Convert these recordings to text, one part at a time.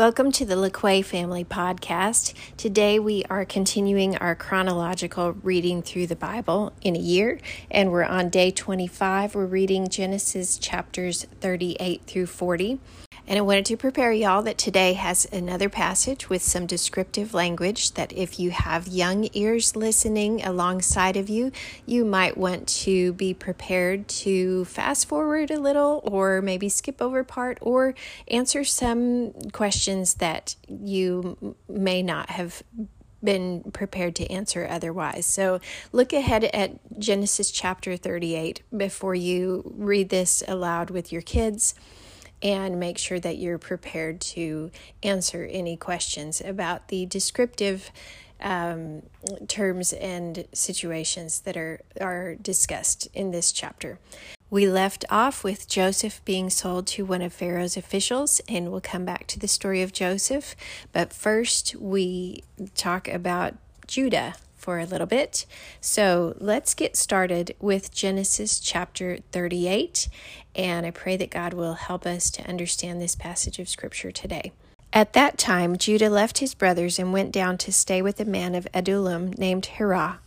Welcome to the LaQuay Family Podcast. Today we are continuing our chronological reading through the Bible in a year, and we're on day 25. We're reading Genesis chapters 38 through 40. And I wanted to prepare y'all that today has another passage with some descriptive language that if you have young ears listening alongside of you, you might want to be prepared to fast forward a little or maybe skip over part or answer some questions that you may not have been prepared to answer otherwise. So look ahead at Genesis chapter 38 before you read this aloud with your kids and make sure that you're prepared to answer any questions about the descriptive um, terms and situations that are, are discussed in this chapter. We left off with Joseph being sold to one of Pharaoh's officials, and we'll come back to the story of Joseph. But first, we talk about Judah for a little bit. So let's get started with Genesis chapter 38. And I pray that God will help us to understand this passage of Scripture today. At that time, Judah left his brothers and went down to stay with a man of Adullam named Hirah.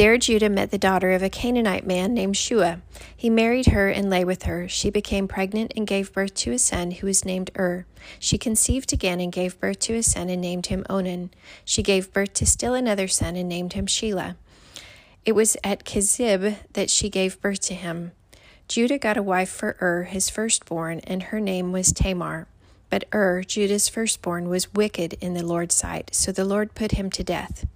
There Judah met the daughter of a Canaanite man named Shua. He married her and lay with her. She became pregnant and gave birth to a son who was named Ur. She conceived again and gave birth to a son and named him Onan. She gave birth to still another son and named him Shelah. It was at Kezib that she gave birth to him. Judah got a wife for Ur, his firstborn, and her name was Tamar. But Ur, Judah's firstborn, was wicked in the Lord's sight, so the Lord put him to death.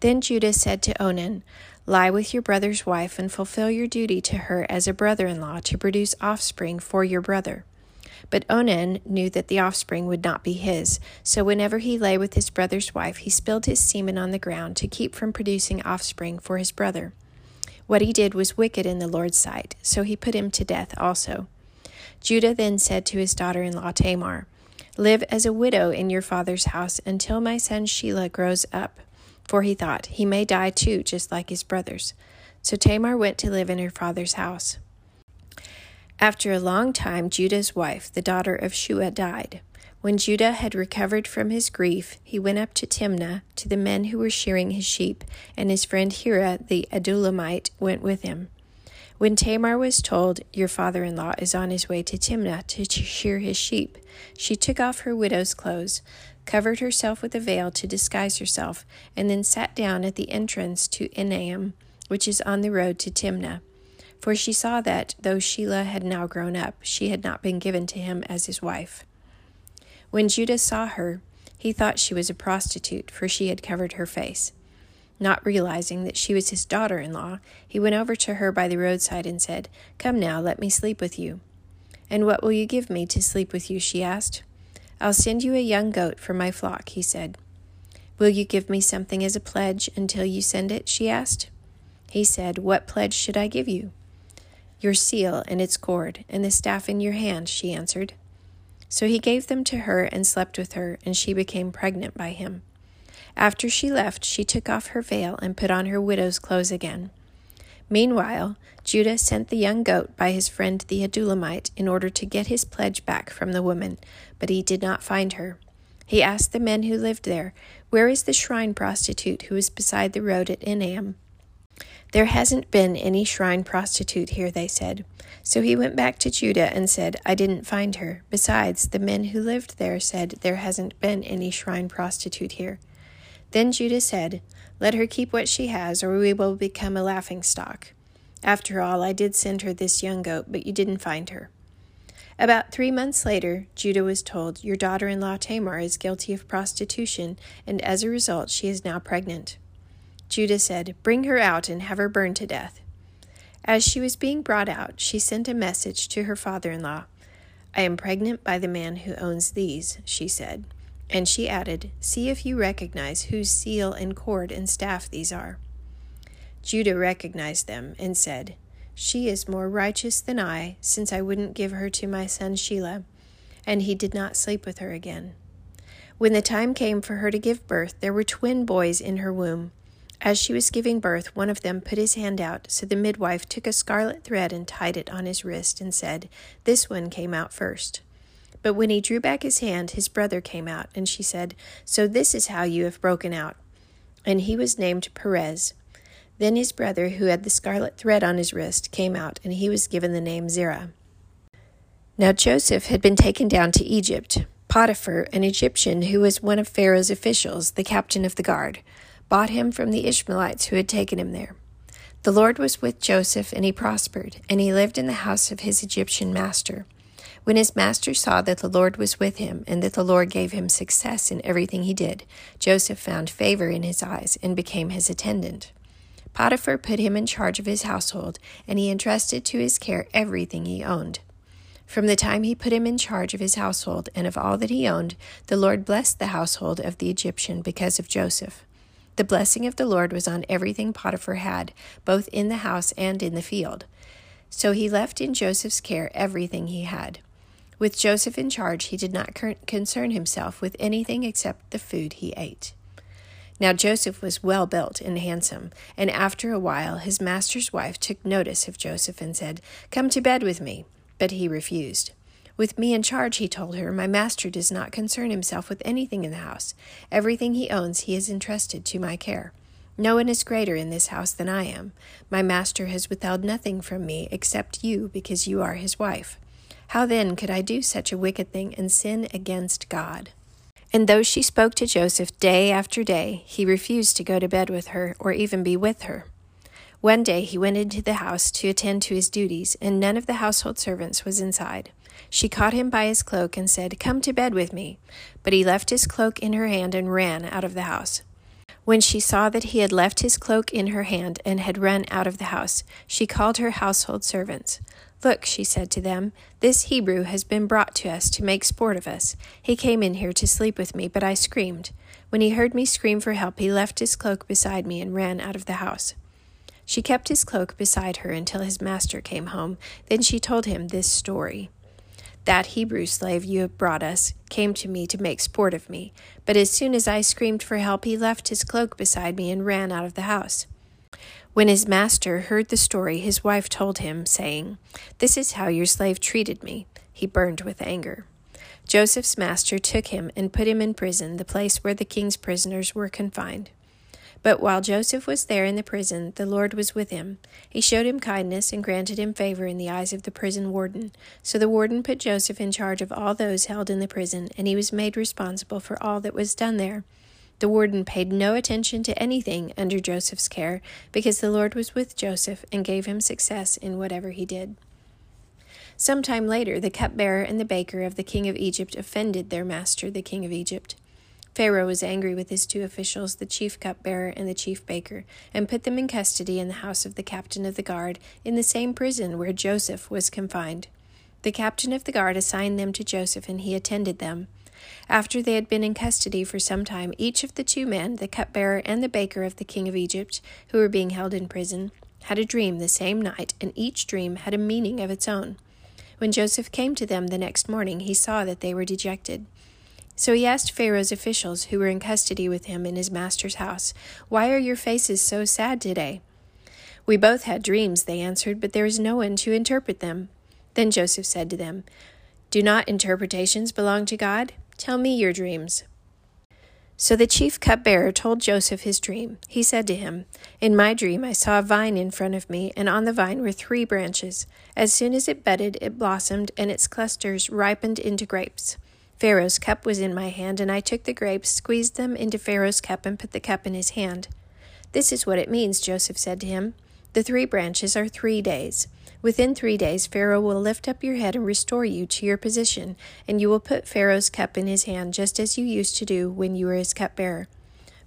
Then Judah said to Onan, Lie with your brother's wife and fulfill your duty to her as a brother in law to produce offspring for your brother. But Onan knew that the offspring would not be his, so whenever he lay with his brother's wife, he spilled his semen on the ground to keep from producing offspring for his brother. What he did was wicked in the Lord's sight, so he put him to death also. Judah then said to his daughter in law Tamar, Live as a widow in your father's house until my son Shelah grows up for he thought, he may die too, just like his brothers. So Tamar went to live in her father's house. After a long time, Judah's wife, the daughter of Shua, died. When Judah had recovered from his grief, he went up to Timnah to the men who were shearing his sheep, and his friend Hirah the Adullamite went with him. When Tamar was told, Your father in law is on his way to Timnah to shear his sheep, she took off her widow's clothes, covered herself with a veil to disguise herself, and then sat down at the entrance to Enaim, which is on the road to Timnah. For she saw that, though Shelah had now grown up, she had not been given to him as his wife. When Judah saw her, he thought she was a prostitute, for she had covered her face. Not realizing that she was his daughter in law, he went over to her by the roadside and said, Come now, let me sleep with you. And what will you give me to sleep with you? she asked. I'll send you a young goat for my flock, he said. Will you give me something as a pledge until you send it? she asked. He said, What pledge should I give you? Your seal and its cord, and the staff in your hand, she answered. So he gave them to her and slept with her, and she became pregnant by him. After she left, she took off her veil and put on her widow's clothes again. Meanwhile, Judah sent the young goat by his friend the Adullamite in order to get his pledge back from the woman, but he did not find her. He asked the men who lived there, Where is the shrine prostitute who is beside the road at Enaim? There hasn't been any shrine prostitute here, they said. So he went back to Judah and said, I didn't find her. Besides, the men who lived there said, There hasn't been any shrine prostitute here. Then Judah said, let her keep what she has, or we will become a laughing stock. After all, I did send her this young goat, but you didn't find her. About three months later, Judah was told, Your daughter in law Tamar is guilty of prostitution, and as a result, she is now pregnant. Judah said, Bring her out and have her burned to death. As she was being brought out, she sent a message to her father in law. I am pregnant by the man who owns these, she said. And she added, See if you recognize whose seal and cord and staff these are. Judah recognized them and said, She is more righteous than I, since I wouldn't give her to my son Shelah. And he did not sleep with her again. When the time came for her to give birth, there were twin boys in her womb. As she was giving birth, one of them put his hand out, so the midwife took a scarlet thread and tied it on his wrist and said, This one came out first. But when he drew back his hand, his brother came out, and she said, So this is how you have broken out. And he was named Perez. Then his brother, who had the scarlet thread on his wrist, came out, and he was given the name Zerah. Now Joseph had been taken down to Egypt. Potiphar, an Egyptian who was one of Pharaoh's officials, the captain of the guard, bought him from the Ishmaelites who had taken him there. The Lord was with Joseph, and he prospered, and he lived in the house of his Egyptian master. When his master saw that the Lord was with him, and that the Lord gave him success in everything he did, Joseph found favor in his eyes and became his attendant. Potiphar put him in charge of his household, and he entrusted to his care everything he owned. From the time he put him in charge of his household and of all that he owned, the Lord blessed the household of the Egyptian because of Joseph. The blessing of the Lord was on everything Potiphar had, both in the house and in the field. So he left in Joseph's care everything he had. With Joseph in charge, he did not concern himself with anything except the food he ate. Now Joseph was well built and handsome, and after a while his master's wife took notice of Joseph and said, Come to bed with me. But he refused. With me in charge, he told her, my master does not concern himself with anything in the house. Everything he owns he has entrusted to my care. No one is greater in this house than I am. My master has withheld nothing from me except you, because you are his wife. How then could I do such a wicked thing and sin against God? And though she spoke to Joseph day after day, he refused to go to bed with her or even be with her. One day he went into the house to attend to his duties, and none of the household servants was inside. She caught him by his cloak and said, Come to bed with me. But he left his cloak in her hand and ran out of the house. When she saw that he had left his cloak in her hand and had run out of the house, she called her household servants. Look, she said to them, this Hebrew has been brought to us to make sport of us. He came in here to sleep with me, but I screamed. When he heard me scream for help, he left his cloak beside me and ran out of the house. She kept his cloak beside her until his master came home. Then she told him this story. That Hebrew slave you have brought us came to me to make sport of me, but as soon as I screamed for help, he left his cloak beside me and ran out of the house. When his master heard the story, his wife told him, saying, This is how your slave treated me. He burned with anger. Joseph's master took him and put him in prison, the place where the king's prisoners were confined. But while Joseph was there in the prison, the Lord was with him. He showed him kindness and granted him favor in the eyes of the prison warden. So the warden put Joseph in charge of all those held in the prison, and he was made responsible for all that was done there. The warden paid no attention to anything under Joseph's care, because the Lord was with Joseph and gave him success in whatever he did. Some time later, the cupbearer and the baker of the king of Egypt offended their master, the king of Egypt. Pharaoh was angry with his two officials, the chief cupbearer and the chief baker, and put them in custody in the house of the captain of the guard, in the same prison where Joseph was confined. The captain of the guard assigned them to Joseph, and he attended them. After they had been in custody for some time, each of the two men, the cupbearer and the baker of the king of Egypt, who were being held in prison, had a dream the same night, and each dream had a meaning of its own. When Joseph came to them the next morning, he saw that they were dejected. So he asked Pharaoh's officials, who were in custody with him in his master's house, Why are your faces so sad today? We both had dreams, they answered, but there is no one to interpret them. Then Joseph said to them, Do not interpretations belong to God? Tell me your dreams. So the chief cupbearer told Joseph his dream. He said to him, In my dream I saw a vine in front of me, and on the vine were three branches. As soon as it budded, it blossomed, and its clusters ripened into grapes. Pharaoh's cup was in my hand, and I took the grapes, squeezed them into Pharaoh's cup, and put the cup in his hand. This is what it means, Joseph said to him. The three branches are three days. Within three days, Pharaoh will lift up your head and restore you to your position, and you will put Pharaoh's cup in his hand, just as you used to do when you were his cupbearer.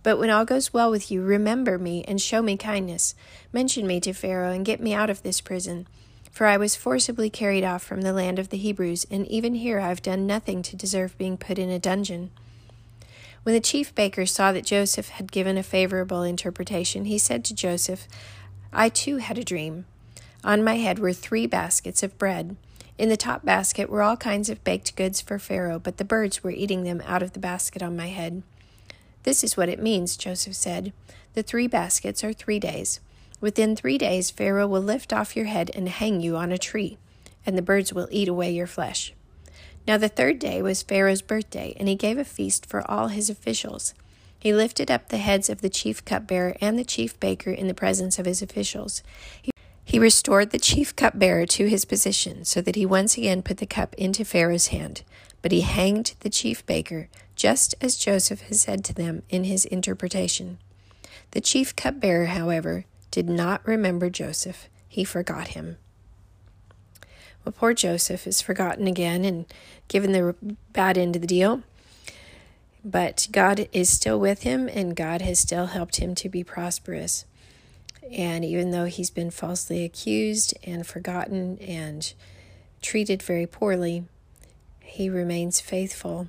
But when all goes well with you, remember me and show me kindness. Mention me to Pharaoh and get me out of this prison. For I was forcibly carried off from the land of the Hebrews, and even here I have done nothing to deserve being put in a dungeon. When the chief baker saw that Joseph had given a favorable interpretation, he said to Joseph, I too had a dream. On my head were three baskets of bread. In the top basket were all kinds of baked goods for Pharaoh, but the birds were eating them out of the basket on my head. This is what it means, Joseph said. The three baskets are three days. Within three days, Pharaoh will lift off your head and hang you on a tree, and the birds will eat away your flesh. Now the third day was Pharaoh's birthday, and he gave a feast for all his officials. He lifted up the heads of the chief cupbearer and the chief baker in the presence of his officials. He, he restored the chief cupbearer to his position, so that he once again put the cup into Pharaoh's hand. But he hanged the chief baker, just as Joseph had said to them in his interpretation. The chief cupbearer, however, did not remember Joseph. He forgot him. Well, poor Joseph is forgotten again and given the bad end of the deal. But God is still with him, and God has still helped him to be prosperous. And even though he's been falsely accused and forgotten and treated very poorly, he remains faithful,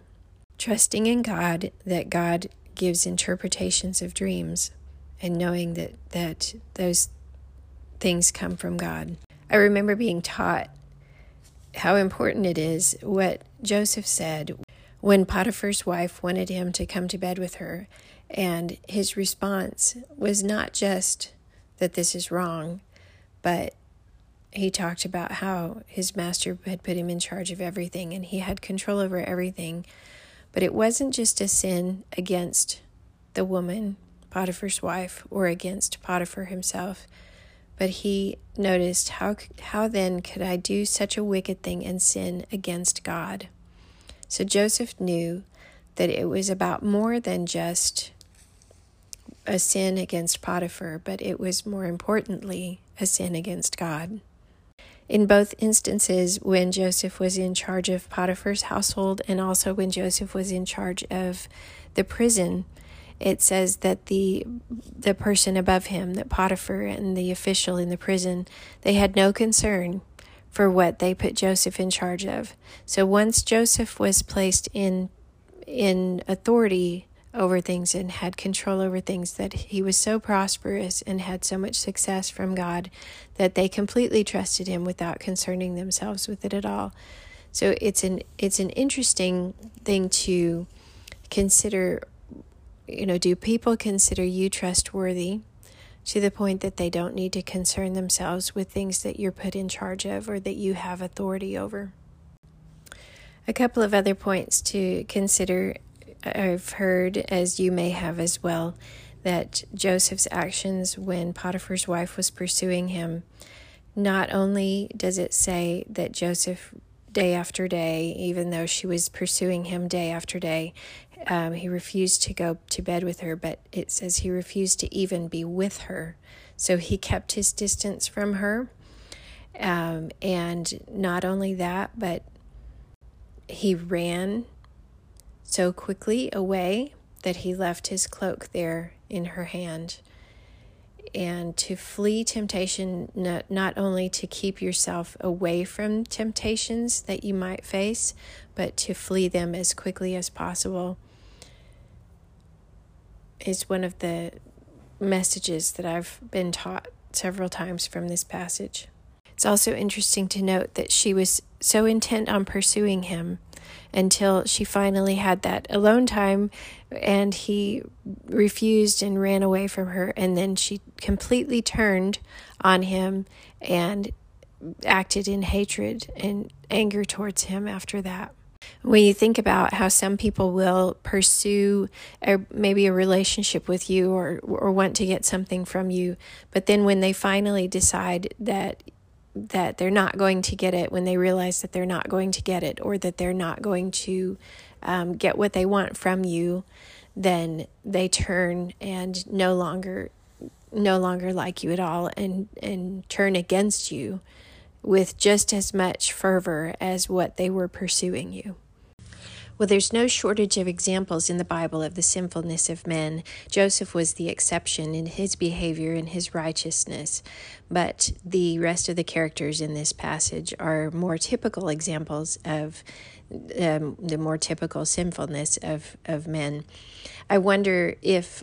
trusting in God that God gives interpretations of dreams and knowing that, that those things come from God. I remember being taught how important it is what Joseph said when Potiphar's wife wanted him to come to bed with her. And his response was not just that this is wrong, but he talked about how his master had put him in charge of everything and he had control over everything. But it wasn't just a sin against the woman, Potiphar's wife, or against Potiphar himself, but he noticed how how then could I do such a wicked thing and sin against God? So Joseph knew that it was about more than just a sin against Potiphar, but it was more importantly a sin against God. In both instances, when Joseph was in charge of Potiphar's household and also when Joseph was in charge of the prison, it says that the the person above him, that Potiphar and the official in the prison, they had no concern for what they put Joseph in charge of. So once Joseph was placed in in authority over things and had control over things that he was so prosperous and had so much success from God that they completely trusted him without concerning themselves with it at all. So it's an it's an interesting thing to consider you know, do people consider you trustworthy to the point that they don't need to concern themselves with things that you're put in charge of or that you have authority over? A couple of other points to consider I've heard, as you may have as well, that Joseph's actions when Potiphar's wife was pursuing him, not only does it say that Joseph, day after day, even though she was pursuing him day after day, um, he refused to go to bed with her, but it says he refused to even be with her. So he kept his distance from her. Um, and not only that, but he ran so quickly away that he left his cloak there in her hand. And to flee temptation, not, not only to keep yourself away from temptations that you might face, but to flee them as quickly as possible is one of the messages that I've been taught several times from this passage. It's also interesting to note that she was so intent on pursuing him until she finally had that alone time and he refused and ran away from her. And then she completely turned on him and acted in hatred and anger towards him after that when you think about how some people will pursue a, maybe a relationship with you or or want to get something from you but then when they finally decide that that they're not going to get it when they realize that they're not going to get it or that they're not going to um, get what they want from you then they turn and no longer no longer like you at all and and turn against you with just as much fervor as what they were pursuing you. Well, there's no shortage of examples in the Bible of the sinfulness of men. Joseph was the exception in his behavior and his righteousness, but the rest of the characters in this passage are more typical examples of um, the more typical sinfulness of, of men. I wonder if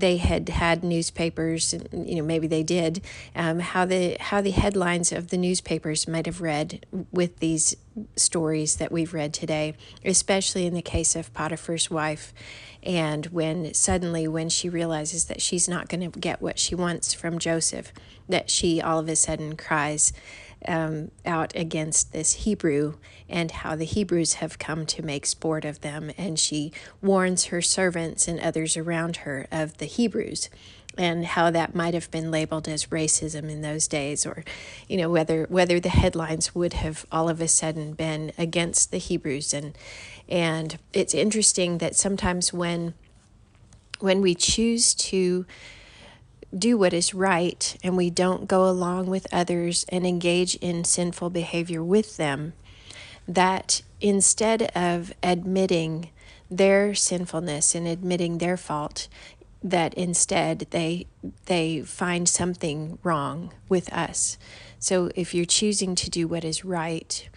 they had had newspapers, you know, maybe they did, um, how the how the headlines of the newspapers might have read with these stories that we've read today, especially in the case of Potiphar's wife, and when suddenly when she realizes that she's not going to get what she wants from Joseph, that she all of a sudden cries um, out against this Hebrew and how the Hebrews have come to make sport of them. And she warns her servants and others around her of the Hebrews and how that might have been labeled as racism in those days or you know whether whether the headlines would have all of a sudden been against the Hebrews and and it's interesting that sometimes when when we choose to do what is right and we don't go along with others and engage in sinful behavior with them, that instead of admitting their sinfulness and admitting their fault, that instead they they find something wrong with us. So if you're choosing to do what is right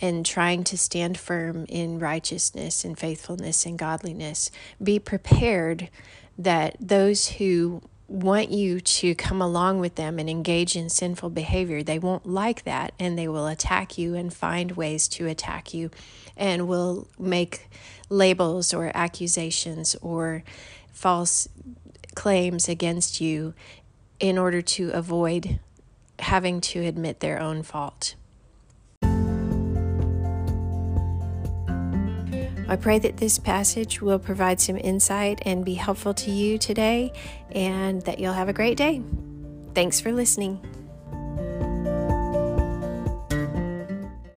and trying to stand firm in righteousness and faithfulness and godliness, be prepared that those who want you to come along with them and engage in sinful behavior, they won't like that and they will attack you and find ways to attack you and will make labels or accusations or false claims against you in order to avoid having to admit their own fault. I pray that this passage will provide some insight and be helpful to you today, and that you'll have a great day. Thanks for listening.